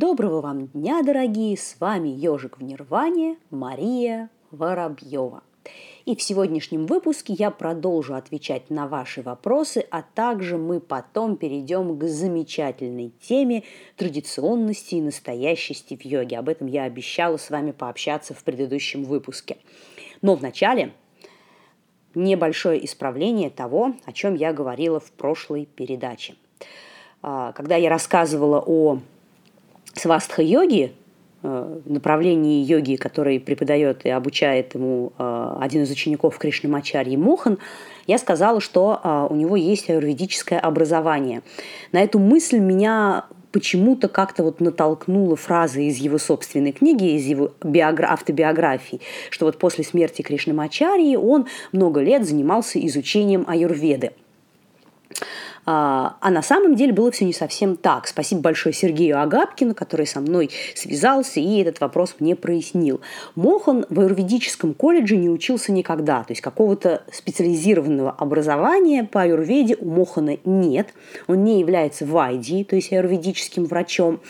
Доброго вам дня, дорогие! С вами Ежик в Нирване Мария Воробьева. И в сегодняшнем выпуске я продолжу отвечать на ваши вопросы, а также мы потом перейдем к замечательной теме традиционности и настоящести в йоге. Об этом я обещала с вами пообщаться в предыдущем выпуске. Но вначале небольшое исправление того, о чем я говорила в прошлой передаче. А, когда я рассказывала о свастха-йоги, э, направлении йоги, который преподает и обучает ему э, один из учеников Кришнамачарьи Мохан, я сказала, что э, у него есть аюрведическое образование. На эту мысль меня почему-то как-то вот натолкнула фраза из его собственной книги, из его биогра- автобиографии, что вот после смерти Кришнамачарьи он много лет занимался изучением аюрведы. А, а на самом деле было все не совсем так. Спасибо большое Сергею Агапкину, который со мной связался и этот вопрос мне прояснил. Мохан в аюрведическом колледже не учился никогда, то есть какого-то специализированного образования по аюрведе у Мохана нет. Он не является вайди, то есть аюрведическим врачом.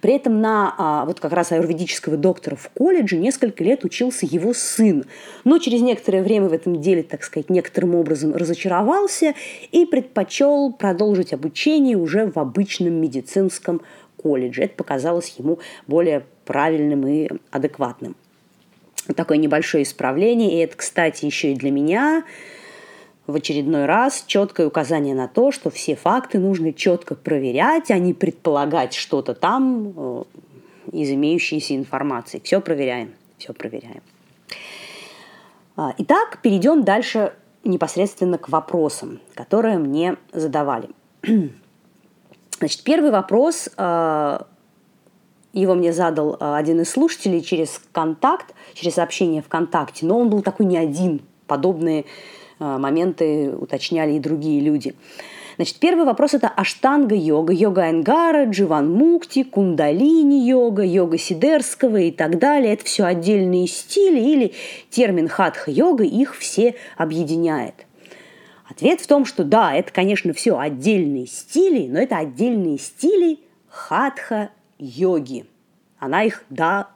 При этом на а, вот как раз аюрведического доктора в колледже несколько лет учился его сын. Но через некоторое время в этом деле, так сказать, некоторым образом разочаровался и предпочел продолжить обучение уже в обычном медицинском колледже. Это показалось ему более правильным и адекватным. Такое небольшое исправление, и это, кстати, еще и для меня в очередной раз четкое указание на то, что все факты нужно четко проверять, а не предполагать что-то там э, из имеющейся информации. Все проверяем, все проверяем. А, итак, перейдем дальше непосредственно к вопросам, которые мне задавали. Значит, первый вопрос, э, его мне задал э, один из слушателей через контакт, через сообщение ВКонтакте, но он был такой не один, подобные э, моменты уточняли и другие люди. Значит, первый вопрос – это аштанга-йога, йога Энгара, Дживан Мукти, кундалини-йога, йога Сидерского и так далее. Это все отдельные стили или термин хатха-йога их все объединяет. Ответ в том, что да, это, конечно, все отдельные стили, но это отдельные стили хатха-йоги. Она их, да,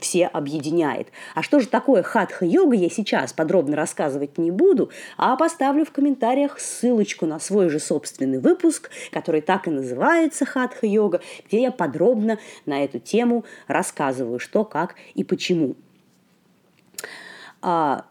все объединяет. А что же такое хатха-йога, я сейчас подробно рассказывать не буду, а поставлю в комментариях ссылочку на свой же собственный выпуск, который так и называется хатха-йога, где я подробно на эту тему рассказываю, что, как и почему. А,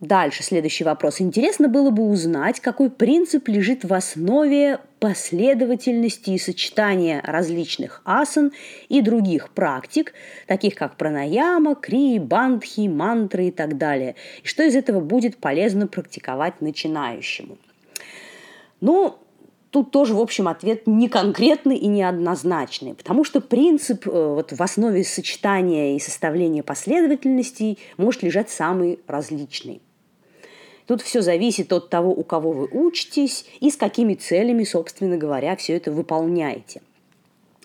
Дальше, следующий вопрос. Интересно было бы узнать, какой принцип лежит в основе последовательности и сочетания различных асан и других практик, таких как пранаяма, кри, бандхи, мантры и так далее, и что из этого будет полезно практиковать начинающему. Ну, тут тоже, в общем, ответ не конкретный и неоднозначный, потому что принцип э, вот, в основе сочетания и составления последовательностей может лежать самый различный. Тут все зависит от того, у кого вы учитесь и с какими целями, собственно говоря, все это выполняете.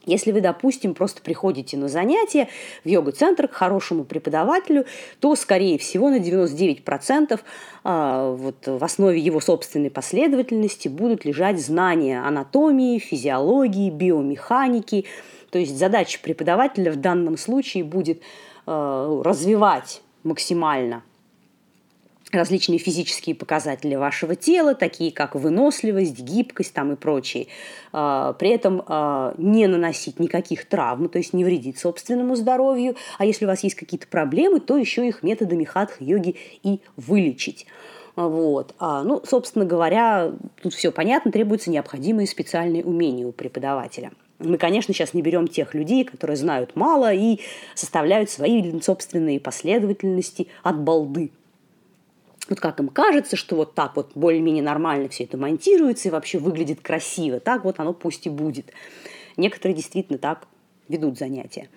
Если вы, допустим, просто приходите на занятия в йога-центр к хорошему преподавателю, то, скорее всего, на 99% а, вот, в основе его собственной последовательности будут лежать знания анатомии, физиологии, биомеханики. То есть задача преподавателя в данном случае будет а, развивать максимально различные физические показатели вашего тела, такие как выносливость, гибкость там и прочие. А, при этом а, не наносить никаких травм, то есть не вредить собственному здоровью. А если у вас есть какие-то проблемы, то еще их методами хатха-йоги и вылечить. Вот. А, ну, собственно говоря, тут все понятно, требуются необходимые специальные умения у преподавателя. Мы, конечно, сейчас не берем тех людей, которые знают мало и составляют свои собственные последовательности от балды вот как им кажется, что вот так вот более-менее нормально все это монтируется и вообще выглядит красиво, так вот оно пусть и будет. Некоторые действительно так ведут занятия.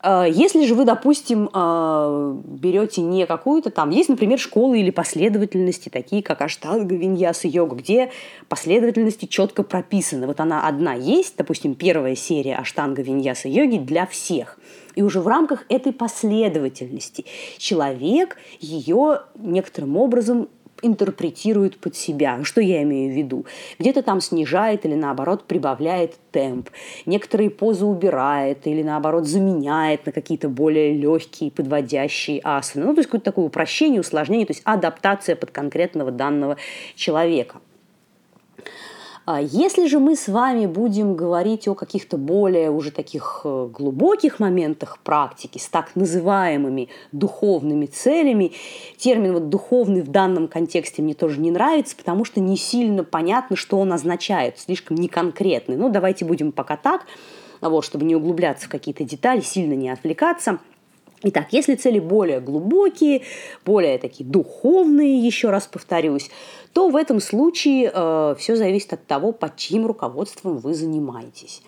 А, если же вы, допустим, а, берете не какую-то там, есть, например, школы или последовательности, такие как аштанга, виньяса, йога, где последовательности четко прописаны. Вот она одна есть, допустим, первая серия аштанга, виньяса, йоги для всех. И уже в рамках этой последовательности человек ее некоторым образом интерпретирует под себя. Что я имею в виду? Где-то там снижает или наоборот прибавляет темп. Некоторые позы убирает или наоборот заменяет на какие-то более легкие, подводящие асаны. Ну, то есть какое-то такое упрощение, усложнение, то есть адаптация под конкретного данного человека. А если же мы с вами будем говорить о каких-то более уже таких э, глубоких моментах практики с так называемыми духовными целями, термин вот духовный в данном контексте мне тоже не нравится, потому что не сильно понятно, что он означает, слишком неконкретный. Ну, давайте будем пока так, вот, чтобы не углубляться в какие-то детали, сильно не отвлекаться – Итак, если цели более глубокие, более такие духовные, еще раз повторюсь, то в этом случае э, все зависит от того, под чьим руководством вы занимаетесь.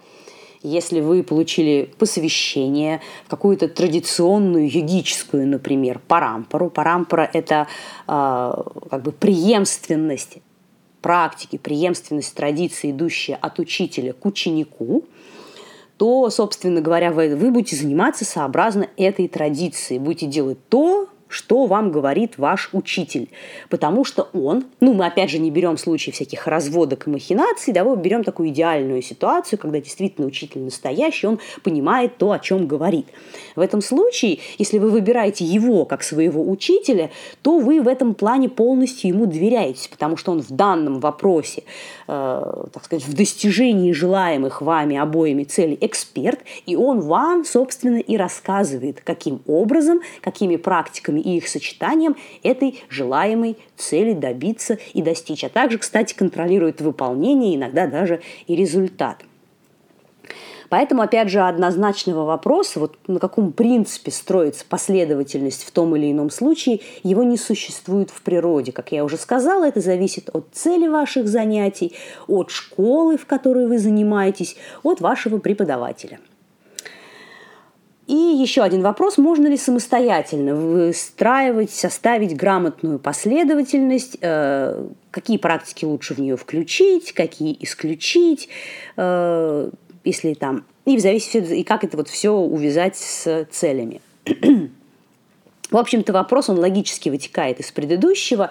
Если вы получили посвящение в какую-то традиционную йогическую, например, парампору, парампора – это э, как бы преемственность практики, преемственность традиции, идущая от учителя к ученику – то, собственно говоря, вы, вы будете заниматься сообразно этой традиции. Будете делать то, что вам говорит ваш учитель. Потому что он, ну, мы опять же не берем случаи всяких разводок и махинаций, да, мы берем такую идеальную ситуацию, когда действительно учитель настоящий, он понимает то, о чем говорит. В этом случае, если вы выбираете его как своего учителя, то вы в этом плане полностью ему доверяетесь, потому что он в данном вопросе, э, так сказать, в достижении желаемых вами обоими целей эксперт, и он вам, собственно, и рассказывает, каким образом, какими практиками и их сочетанием этой желаемой цели добиться и достичь. А также, кстати, контролирует выполнение, иногда даже и результат. Поэтому, опять же, однозначного вопроса, вот на каком принципе строится последовательность в том или ином случае, его не существует в природе. Как я уже сказала, это зависит от цели ваших занятий, от школы, в которой вы занимаетесь, от вашего преподавателя. И еще один вопрос, можно ли самостоятельно выстраивать, составить грамотную последовательность, э, какие практики лучше в нее включить, какие исключить, э, если там, и в зависимости, и как это вот все увязать с целями. в общем-то, вопрос, он логически вытекает из предыдущего,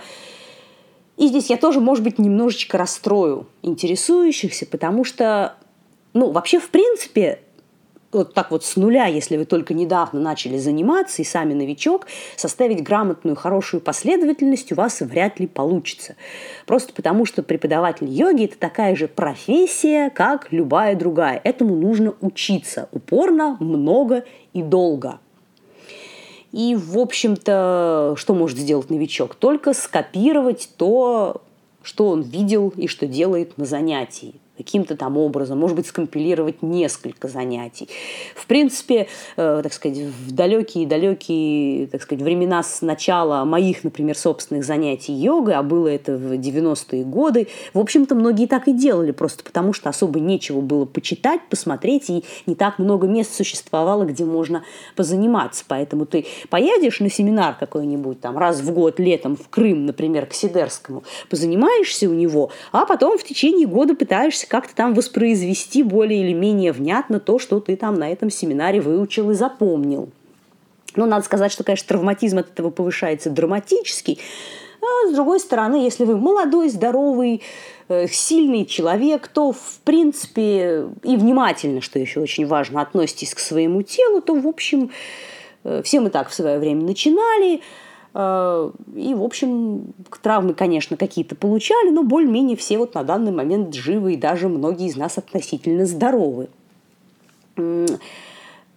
и здесь я тоже, может быть, немножечко расстрою интересующихся, потому что, ну, вообще, в принципе, вот так вот с нуля, если вы только недавно начали заниматься и сами новичок, составить грамотную, хорошую последовательность у вас вряд ли получится. Просто потому, что преподаватель йоги – это такая же профессия, как любая другая. Этому нужно учиться упорно, много и долго. И, в общем-то, что может сделать новичок? Только скопировать то, что он видел и что делает на занятии каким-то там образом, может быть, скомпилировать несколько занятий. В принципе, э, так сказать, в далекие-далекие, так сказать, времена с начала моих, например, собственных занятий йогой, а было это в 90-е годы, в общем-то, многие так и делали, просто потому что особо нечего было почитать, посмотреть, и не так много мест существовало, где можно позаниматься. Поэтому ты поедешь на семинар какой-нибудь там раз в год летом в Крым, например, к Сидерскому, позанимаешься у него, а потом в течение года пытаешься как-то там воспроизвести более или менее внятно то, что ты там на этом семинаре выучил и запомнил. Но надо сказать, что, конечно, травматизм от этого повышается драматически. А с другой стороны, если вы молодой, здоровый, э, сильный человек, то, в принципе, и внимательно, что еще очень важно, относитесь к своему телу, то, в общем, э, все мы так в свое время начинали – и, в общем, травмы, конечно, какие-то получали, но более-менее все вот на данный момент живы, и даже многие из нас относительно здоровы.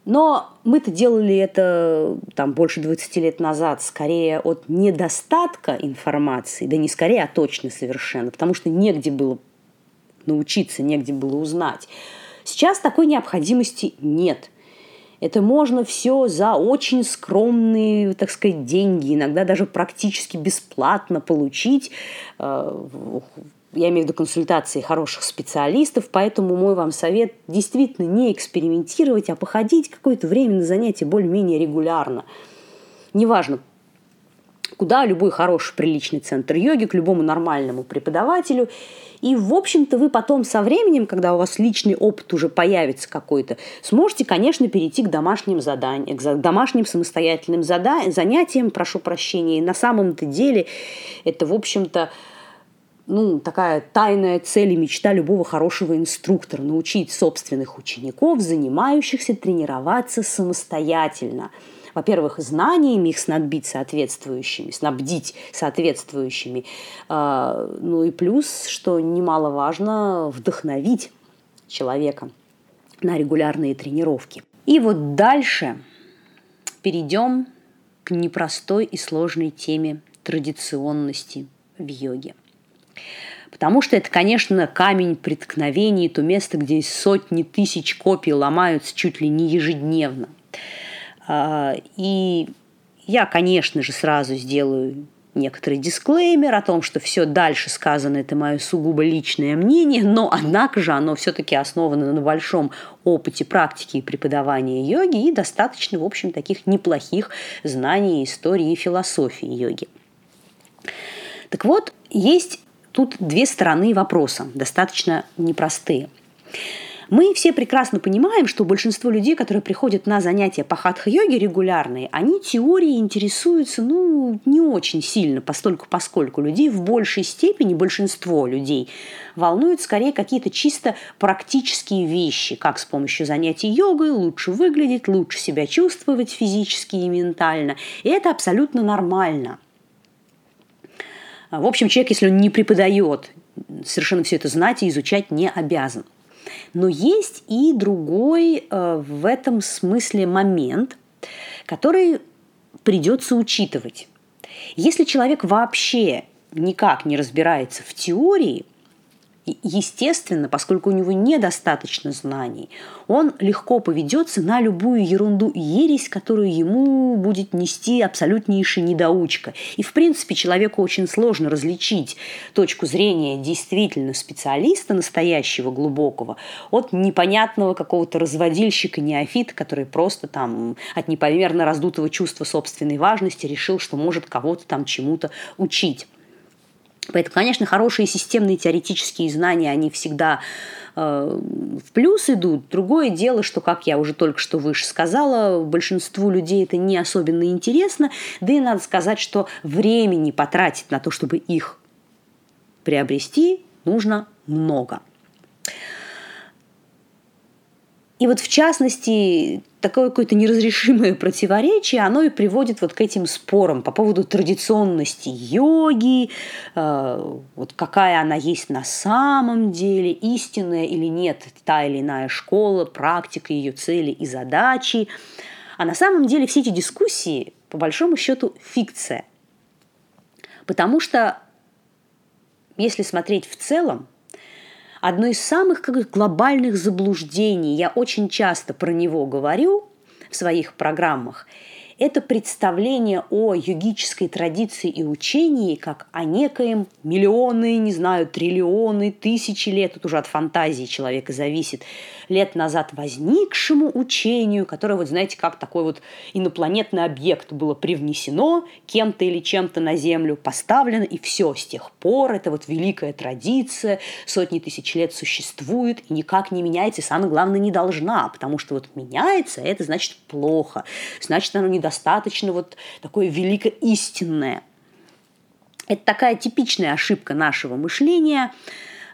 Но мы-то делали это там больше 20 лет назад скорее от недостатка информации, да не скорее, а точно совершенно, потому что негде было научиться, негде было узнать. Сейчас такой необходимости нет. Это можно все за очень скромные, так сказать, деньги, иногда даже практически бесплатно получить. Э, я имею в виду консультации хороших специалистов, поэтому мой вам совет действительно не экспериментировать, а походить какое-то время на занятия более-менее регулярно. Неважно, куда любой хороший, приличный центр йоги, к любому нормальному преподавателю. И, в общем-то, вы потом со временем, когда у вас личный опыт уже появится какой-то, сможете, конечно, перейти к домашним заданиям, к домашним самостоятельным зада- занятиям, прошу прощения. И на самом-то деле это, в общем-то, ну, такая тайная цель и мечта любого хорошего инструктора – научить собственных учеников, занимающихся, тренироваться самостоятельно – во-первых, знаниями их снабдить соответствующими, снабдить соответствующими, а, ну и плюс, что немаловажно, вдохновить человека на регулярные тренировки. И вот дальше перейдем к непростой и сложной теме традиционности в йоге. Потому что это, конечно, камень преткновений, то место, где сотни тысяч копий ломаются чуть ли не ежедневно – и я, конечно же, сразу сделаю некоторый дисклеймер о том, что все дальше сказано, это мое сугубо личное мнение, но, однако же, оно все-таки основано на большом опыте практики и преподавания йоги и достаточно, в общем, таких неплохих знаний истории и философии йоги. Так вот, есть тут две стороны вопроса, достаточно непростые. Мы все прекрасно понимаем, что большинство людей, которые приходят на занятия по хатха-йоге регулярные, они теорией интересуются ну, не очень сильно, постольку поскольку людей в большей степени, большинство людей, волнуют скорее какие-то чисто практические вещи, как с помощью занятий йогой лучше выглядеть, лучше себя чувствовать физически и ментально. И это абсолютно нормально. В общем, человек, если он не преподает, совершенно все это знать и изучать не обязан. Но есть и другой э, в этом смысле момент, который придется учитывать. Если человек вообще никак не разбирается в теории, естественно, поскольку у него недостаточно знаний, он легко поведется на любую ерунду и ересь, которую ему будет нести абсолютнейшая недоучка. И, в принципе, человеку очень сложно различить точку зрения действительно специалиста, настоящего, глубокого, от непонятного какого-то разводильщика, неофита, который просто там от непомерно раздутого чувства собственной важности решил, что может кого-то там чему-то учить. Поэтому, конечно, хорошие системные теоретические знания, они всегда э, в плюс идут. Другое дело, что, как я уже только что выше сказала, большинству людей это не особенно интересно. Да и надо сказать, что времени потратить на то, чтобы их приобрести, нужно много. И вот в частности, такое какое-то неразрешимое противоречие, оно и приводит вот к этим спорам по поводу традиционности йоги, э, вот какая она есть на самом деле, истинная или нет та или иная школа, практика, ее цели и задачи. А на самом деле все эти дискуссии, по большому счету, фикция. Потому что, если смотреть в целом, одно из самых как, глобальных заблуждений, я очень часто про него говорю в своих программах, это представление о йогической традиции и учении как о некоем миллионы, не знаю, триллионы, тысячи лет, тут уже от фантазии человека зависит, лет назад возникшему учению, которое, вот знаете, как такой вот инопланетный объект было привнесено кем-то или чем-то на Землю, поставлено, и все, с тех пор это вот великая традиция, сотни тысяч лет существует и никак не меняется, и самое главное, не должна, потому что вот меняется, это значит плохо, значит, оно недостаточно вот такое великое истинное. Это такая типичная ошибка нашего мышления,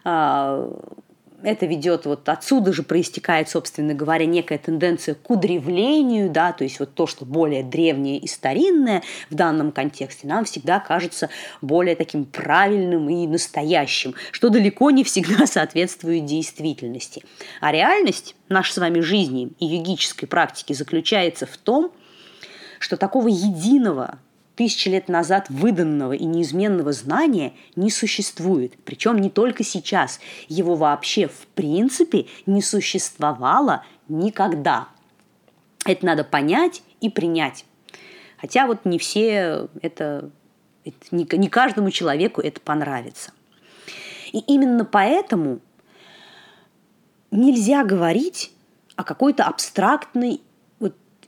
а, это ведет вот отсюда же проистекает, собственно говоря, некая тенденция к удревлению, да, то есть вот то, что более древнее и старинное в данном контексте, нам всегда кажется более таким правильным и настоящим, что далеко не всегда соответствует действительности. А реальность нашей с вами жизни и йогической практики заключается в том, что такого единого тысячи лет назад выданного и неизменного знания не существует. Причем не только сейчас. Его вообще в принципе не существовало никогда. Это надо понять и принять. Хотя вот не все это, это не, не каждому человеку это понравится. И именно поэтому нельзя говорить о какой-то абстрактной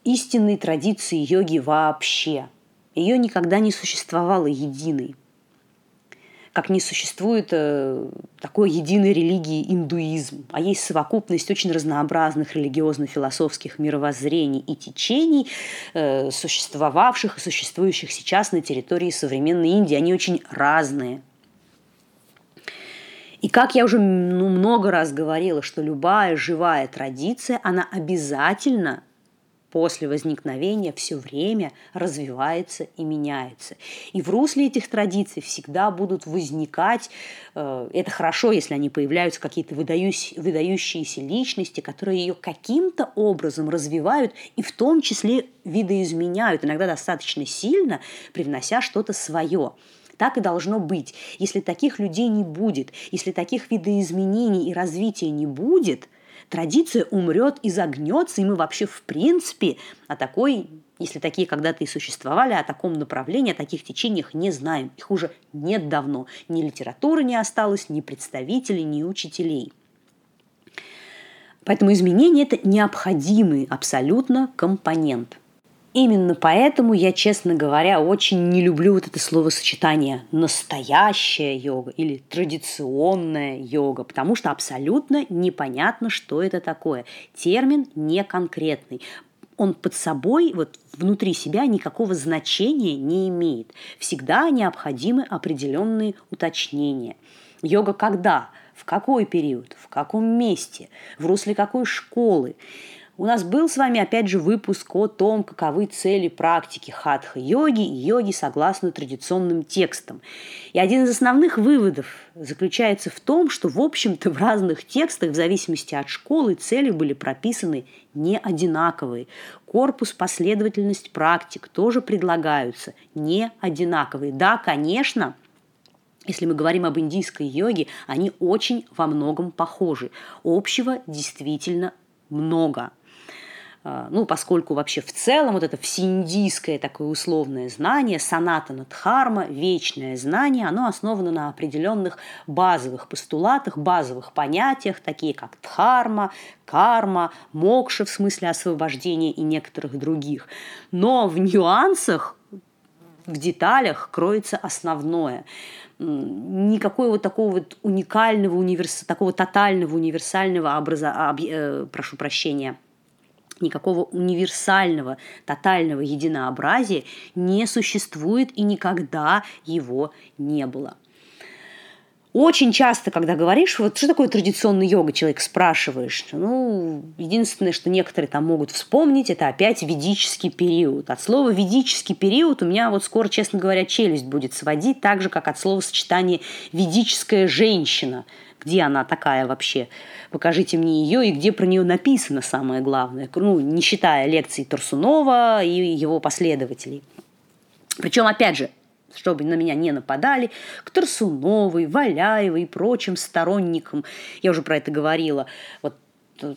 истинной традиции йоги вообще – ее никогда не существовало единой как не существует э, такой единой религии индуизм, а есть совокупность очень разнообразных религиозно-философских мировоззрений и течений, э, существовавших и существующих сейчас на территории современной Индии. Они очень разные. И как я уже ну, много раз говорила, что любая живая традиция, она обязательно после возникновения все время развивается и меняется. И в русле этих традиций всегда будут возникать, э, это хорошо, если они появляются какие-то выдающиеся личности, которые ее каким-то образом развивают и в том числе видоизменяют, иногда достаточно сильно, привнося что-то свое. Так и должно быть. Если таких людей не будет, если таких видоизменений и развития не будет – традиция умрет и загнется, и мы вообще в принципе о такой, если такие когда-то и существовали, о таком направлении, о таких течениях не знаем. Их уже нет давно. Ни литературы не осталось, ни представителей, ни учителей. Поэтому изменения – это необходимый абсолютно компонент. Именно поэтому я, честно говоря, очень не люблю вот это словосочетание «настоящая йога» или «традиционная йога», потому что абсолютно непонятно, что это такое. Термин не конкретный он под собой, вот внутри себя никакого значения не имеет. Всегда необходимы определенные уточнения. Йога когда? В какой период? В каком месте? В русле какой школы? У нас был с вами, опять же, выпуск о том, каковы цели практики хатха-йоги и йоги согласно традиционным текстам. И один из основных выводов заключается в том, что, в общем-то, в разных текстах, в зависимости от школы, цели были прописаны не одинаковые. Корпус, последовательность практик тоже предлагаются не одинаковые. Да, конечно, если мы говорим об индийской йоге, они очень во многом похожи. Общего действительно много. А, ну, поскольку вообще в целом вот это всеиндийское такое условное знание, санатана дхарма, вечное знание, оно основано на определенных базовых постулатах, базовых понятиях, такие как дхарма, карма, мокша в смысле освобождения и некоторых других. Но в нюансах, в деталях кроется основное никакой вот такого вот уникального, универс... такого тотального, универсального образа... Э, прошу прощения – никакого универсального, тотального единообразия не существует и никогда его не было. Очень часто, когда говоришь, вот что такое традиционная йога, человек спрашиваешь, ну, единственное, что некоторые там могут вспомнить, это опять ведический период. От слова ведический период у меня вот скоро, честно говоря, челюсть будет сводить, так же, как от слова сочетания ведическая женщина – где она такая вообще, покажите мне ее и где про нее написано самое главное, ну, не считая лекций Турсунова и его последователей. Причем, опять же, чтобы на меня не нападали, к Турсуновой, Валяевой и прочим сторонникам, я уже про это говорила, вот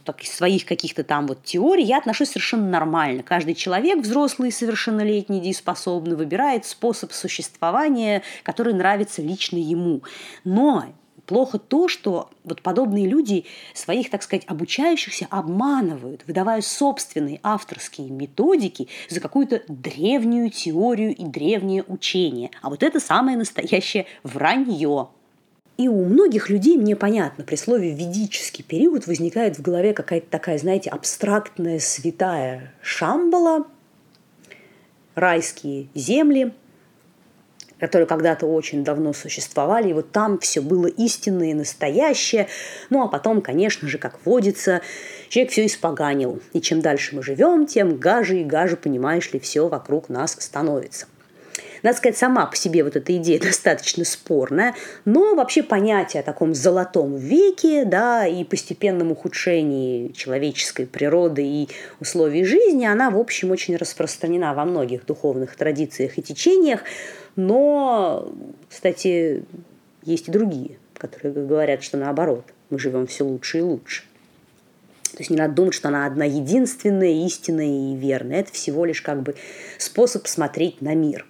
так, из своих каких-то там вот теорий я отношусь совершенно нормально. Каждый человек, взрослый, совершеннолетний, дееспособный, выбирает способ существования, который нравится лично ему. Но Плохо то, что вот подобные люди своих, так сказать, обучающихся обманывают, выдавая собственные авторские методики за какую-то древнюю теорию и древнее учение. А вот это самое настоящее вранье. И у многих людей, мне понятно, при слове «ведический период» возникает в голове какая-то такая, знаете, абстрактная святая Шамбала, райские земли – которые когда-то очень давно существовали, и вот там все было истинное и настоящее. Ну а потом, конечно же, как водится, человек все испоганил. И чем дальше мы живем, тем гаже и гаже, понимаешь ли, все вокруг нас становится. Надо сказать, сама по себе вот эта идея достаточно спорная, но вообще понятие о таком золотом веке, да, и постепенном ухудшении человеческой природы и условий жизни, она, в общем, очень распространена во многих духовных традициях и течениях. Но, кстати, есть и другие, которые говорят, что наоборот, мы живем все лучше и лучше. То есть не надо думать, что она одна единственная, истинная и верная. Это всего лишь как бы способ смотреть на мир.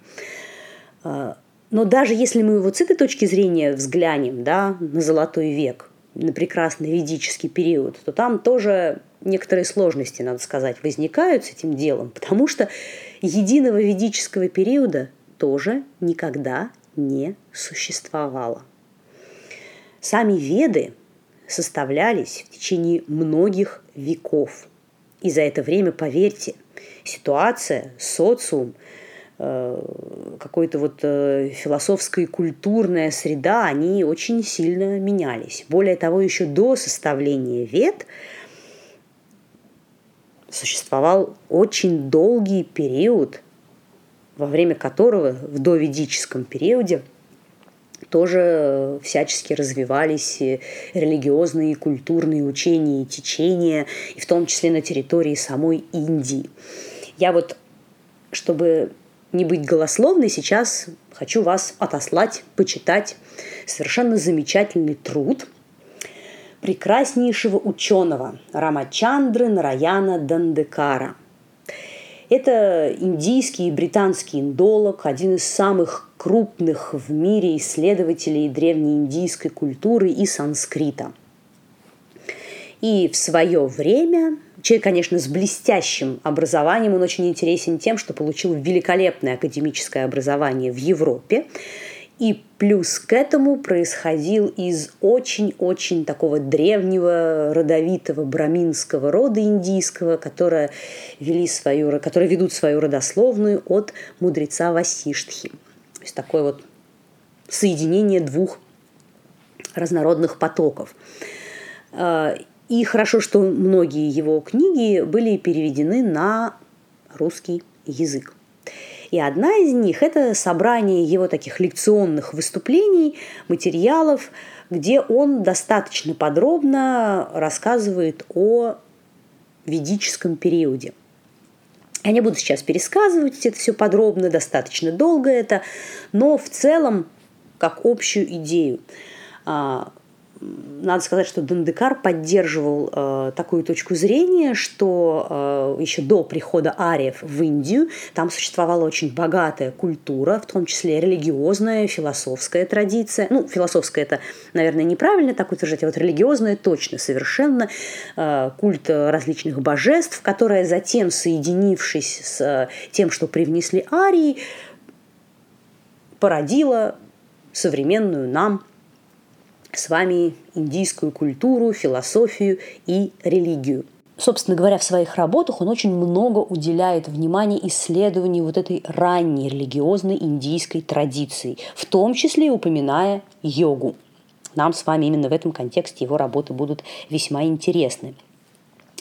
А, но даже если мы вот с этой точки зрения взглянем да, на золотой век, на прекрасный ведический период, то там тоже некоторые сложности, надо сказать, возникают с этим делом, потому что единого ведического периода тоже никогда не существовало. Сами веды составлялись в течение многих веков. И за это время, поверьте, ситуация, социум, какой-то вот э, философская и культурная среда, они очень сильно менялись. Более того, еще до составления вед существовал очень долгий период, во время которого в доведическом периоде тоже всячески развивались религиозные и культурные учения и течения, и в том числе на территории самой Индии. Я вот, чтобы не быть голословной, сейчас хочу вас отослать, почитать совершенно замечательный труд прекраснейшего ученого Рамачандры Нараяна Дандекара. Это индийский и британский индолог, один из самых крупных в мире исследователей древнеиндийской культуры и санскрита. И в свое время человек, конечно, с блестящим образованием, он очень интересен тем, что получил великолепное академическое образование в Европе, и плюс к этому происходил из очень-очень такого древнего, родовитого браминского рода индийского, которые, вели свою, которые ведут свою родословную от мудреца Васиштхи. То есть такое вот соединение двух разнородных потоков. И хорошо, что многие его книги были переведены на русский язык. И одна из них – это собрание его таких лекционных выступлений, материалов, где он достаточно подробно рассказывает о ведическом периоде. Я не буду сейчас пересказывать это все подробно, достаточно долго это, но в целом как общую идею а, надо сказать, что Дендекар поддерживал э, такую точку зрения, что э, еще до прихода ариев в Индию там существовала очень богатая культура, в том числе религиозная, философская традиция. Ну, философская это, наверное, неправильно так утверждать, а вот религиозная точно совершенно. Э, культ различных божеств, которая затем, соединившись с э, тем, что привнесли арии, породила современную нам с вами индийскую культуру, философию и религию. Собственно говоря, в своих работах он очень много уделяет внимания исследованию вот этой ранней религиозной индийской традиции, в том числе и упоминая йогу. Нам с вами именно в этом контексте его работы будут весьма интересны.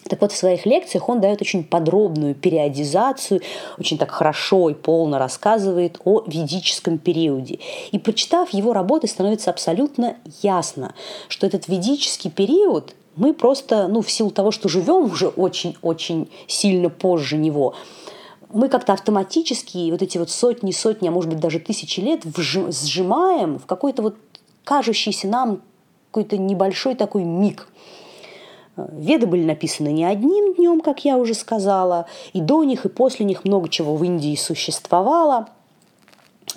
Так вот, в своих лекциях он дает очень подробную периодизацию, очень так хорошо и полно рассказывает о ведическом периоде. И прочитав его работы, становится абсолютно ясно, что этот ведический период мы просто, ну, в силу того, что живем уже очень-очень сильно позже него, мы как-то автоматически вот эти вот сотни, сотни, а может быть даже тысячи лет сжимаем в какой-то вот кажущийся нам какой-то небольшой такой миг – Веды были написаны не одним днем, как я уже сказала, и до них, и после них много чего в Индии существовало.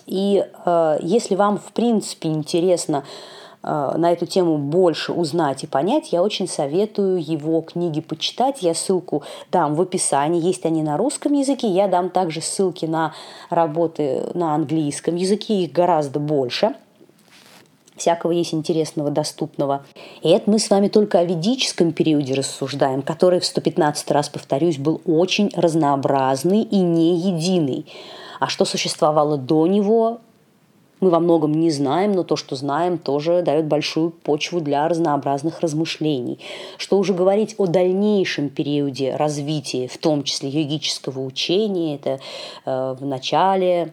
И э, если вам, в принципе, интересно э, на эту тему больше узнать и понять, я очень советую его книги почитать. Я ссылку дам в описании. Есть они на русском языке. Я дам также ссылки на работы на английском языке. Их гораздо больше – всякого есть интересного, доступного. И это мы с вами только о ведическом периоде рассуждаем, который, в 115 раз повторюсь, был очень разнообразный и не единый. А что существовало до него, мы во многом не знаем, но то, что знаем, тоже дает большую почву для разнообразных размышлений. Что уже говорить о дальнейшем периоде развития, в том числе йогического учения, это э, в начале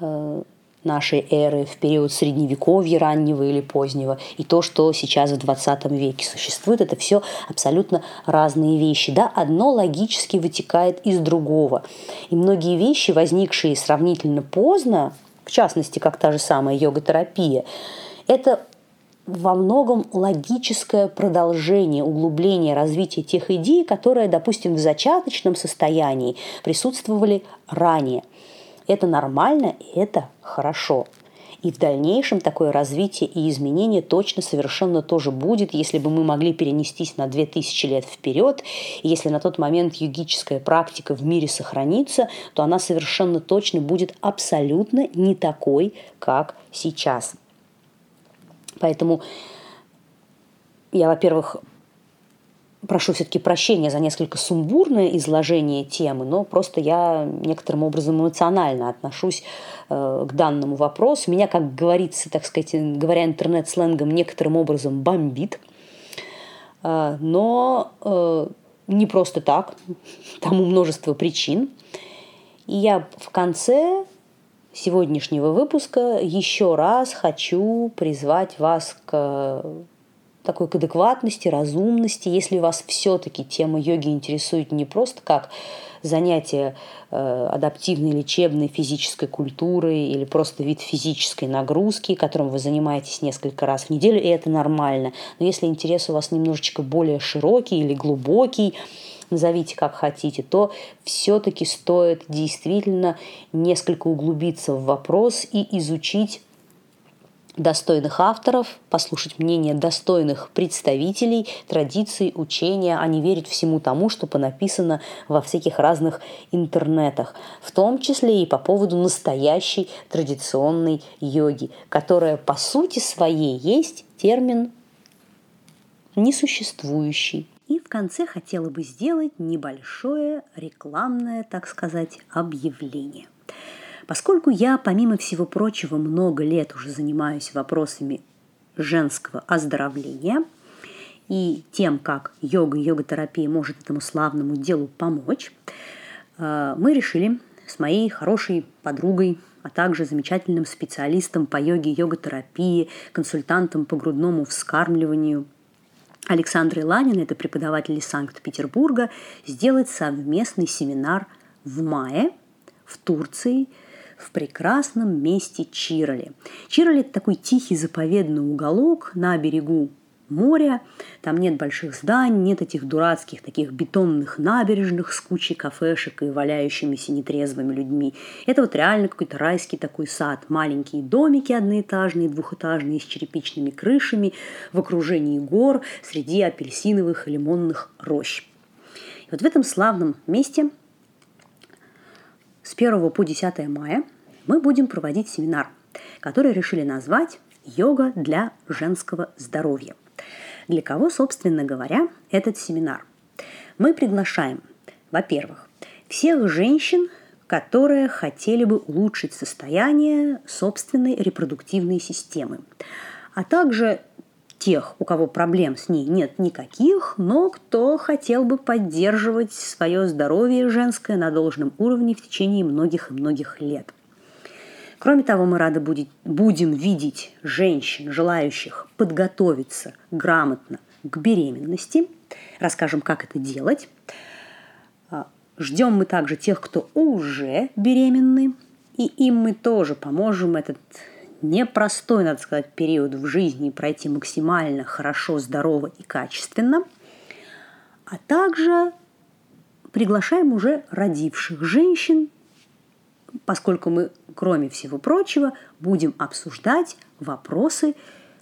э, нашей эры, в период средневековья раннего или позднего, и то, что сейчас в 20 веке существует, это все абсолютно разные вещи. Да? Одно логически вытекает из другого. И многие вещи, возникшие сравнительно поздно, в частности, как та же самая йога-терапия, это во многом логическое продолжение, углубление развития тех идей, которые, допустим, в зачаточном состоянии присутствовали ранее – это нормально, и это хорошо. И в дальнейшем такое развитие и изменение точно совершенно тоже будет, если бы мы могли перенестись на 2000 лет вперед. И если на тот момент йогическая практика в мире сохранится, то она совершенно точно будет абсолютно не такой, как сейчас. Поэтому я, во-первых, прошу все-таки прощения за несколько сумбурное изложение темы, но просто я некоторым образом эмоционально отношусь э, к данному вопросу. Меня, как говорится, так сказать, говоря интернет-сленгом, некоторым образом бомбит. Э, но э, не просто так, тому множество причин. И я в конце сегодняшнего выпуска еще раз хочу призвать вас к такой к адекватности, разумности, если вас все-таки тема йоги интересует не просто как занятие э, адаптивной, лечебной, физической культурой или просто вид физической нагрузки, которым вы занимаетесь несколько раз в неделю, и это нормально. Но если интерес у вас немножечко более широкий или глубокий, назовите как хотите, то все-таки стоит действительно несколько углубиться в вопрос и изучить достойных авторов, послушать мнение достойных представителей традиций, учения, а не верить всему тому, что понаписано во всяких разных интернетах, в том числе и по поводу настоящей традиционной йоги, которая по сути своей есть термин несуществующий. И в конце хотела бы сделать небольшое рекламное, так сказать, объявление. Поскольку я, помимо всего прочего, много лет уже занимаюсь вопросами женского оздоровления и тем, как йога и йога-терапия может этому славному делу помочь, э, мы решили с моей хорошей подругой, а также замечательным специалистом по йоге и йога-терапии, консультантом по грудному вскармливанию Александрой Ланин, это преподаватель из Санкт-Петербурга, сделать совместный семинар в мае в Турции – в прекрасном месте Чироли. Чироли – это такой тихий заповедный уголок на берегу моря, там нет больших зданий, нет этих дурацких таких бетонных набережных с кучей кафешек и валяющимися нетрезвыми людьми. Это вот реально какой-то райский такой сад. Маленькие домики одноэтажные, двухэтажные, с черепичными крышами, в окружении гор, среди апельсиновых и лимонных рощ. И вот в этом славном месте с 1 по 10 мая мы будем проводить семинар, который решили назвать «Йога для женского здоровья». Для кого, собственно говоря, этот семинар? Мы приглашаем, во-первых, всех женщин, которые хотели бы улучшить состояние собственной репродуктивной системы, а также тех, у кого проблем с ней нет никаких, но кто хотел бы поддерживать свое здоровье женское на должном уровне в течение многих и многих лет. Кроме того, мы рады будет, будем видеть женщин, желающих подготовиться грамотно к беременности. Расскажем, как это делать. А, ждем мы также тех, кто уже беременны, и им мы тоже поможем этот непростой, надо сказать, период в жизни пройти максимально хорошо, здорово и качественно, а также приглашаем уже родивших женщин, поскольку мы, кроме всего прочего, будем обсуждать вопросы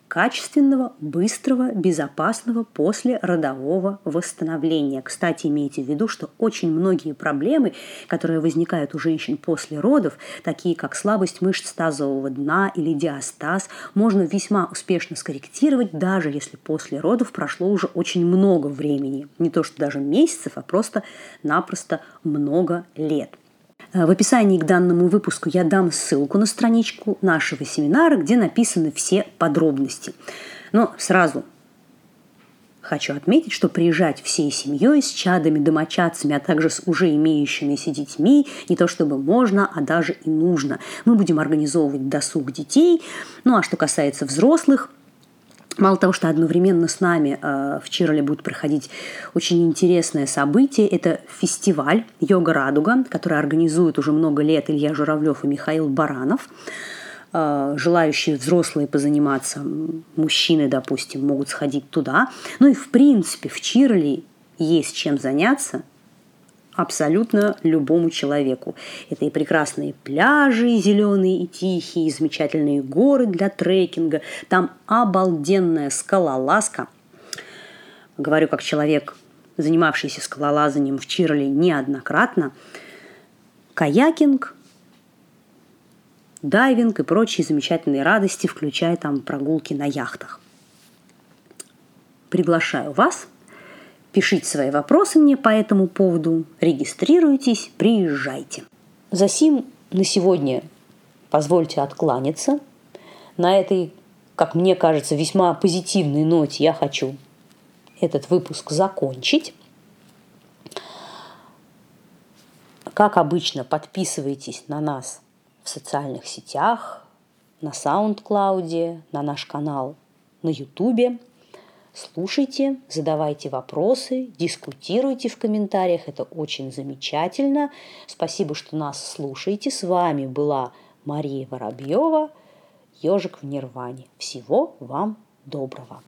качественного, быстрого, безопасного после родового восстановления. Кстати, имейте в виду, что очень многие проблемы, которые возникают у женщин после родов, такие как слабость мышц тазового дна или диастаз, можно весьма успешно скорректировать, даже если после родов прошло уже очень много времени. Не то что даже месяцев, а просто-напросто много лет. Э, в описании к данному выпуску я дам ссылку на страничку нашего семинара, где написаны все подробности. Но сразу Хочу отметить, что приезжать всей семьей с чадами, домочадцами, а также с уже имеющимися детьми не то чтобы можно, а даже и нужно. Мы будем организовывать досуг детей. Ну а что касается взрослых – Мало того, что одновременно с нами э, в Чирле будет проходить очень интересное событие, это фестиваль «Йога Радуга», который организует уже много лет Илья Журавлев и Михаил Баранов. Э, желающие взрослые позаниматься, мужчины, допустим, могут сходить туда. Ну и, в принципе, в Чирле есть чем заняться абсолютно любому человеку. Это и прекрасные пляжи, зеленые и тихие, и замечательные горы для трекинга. Там обалденная скалолазка. Говорю как человек, занимавшийся скалолазанием в Чирли неоднократно. Каякинг, дайвинг и прочие замечательные радости, включая там прогулки на яхтах. Приглашаю вас – Пишите свои вопросы мне по этому поводу, регистрируйтесь, приезжайте. Засим на сегодня позвольте откланяться. На этой, как мне кажется, весьма позитивной ноте я хочу этот выпуск закончить. Как обычно, подписывайтесь на нас в социальных сетях, на SoundCloud, на наш канал на YouTube – Слушайте, задавайте вопросы, дискутируйте в комментариях. Это очень замечательно. Спасибо, что нас слушаете. С вами была Мария Воробьева, Ежик в Нирване. Всего вам доброго.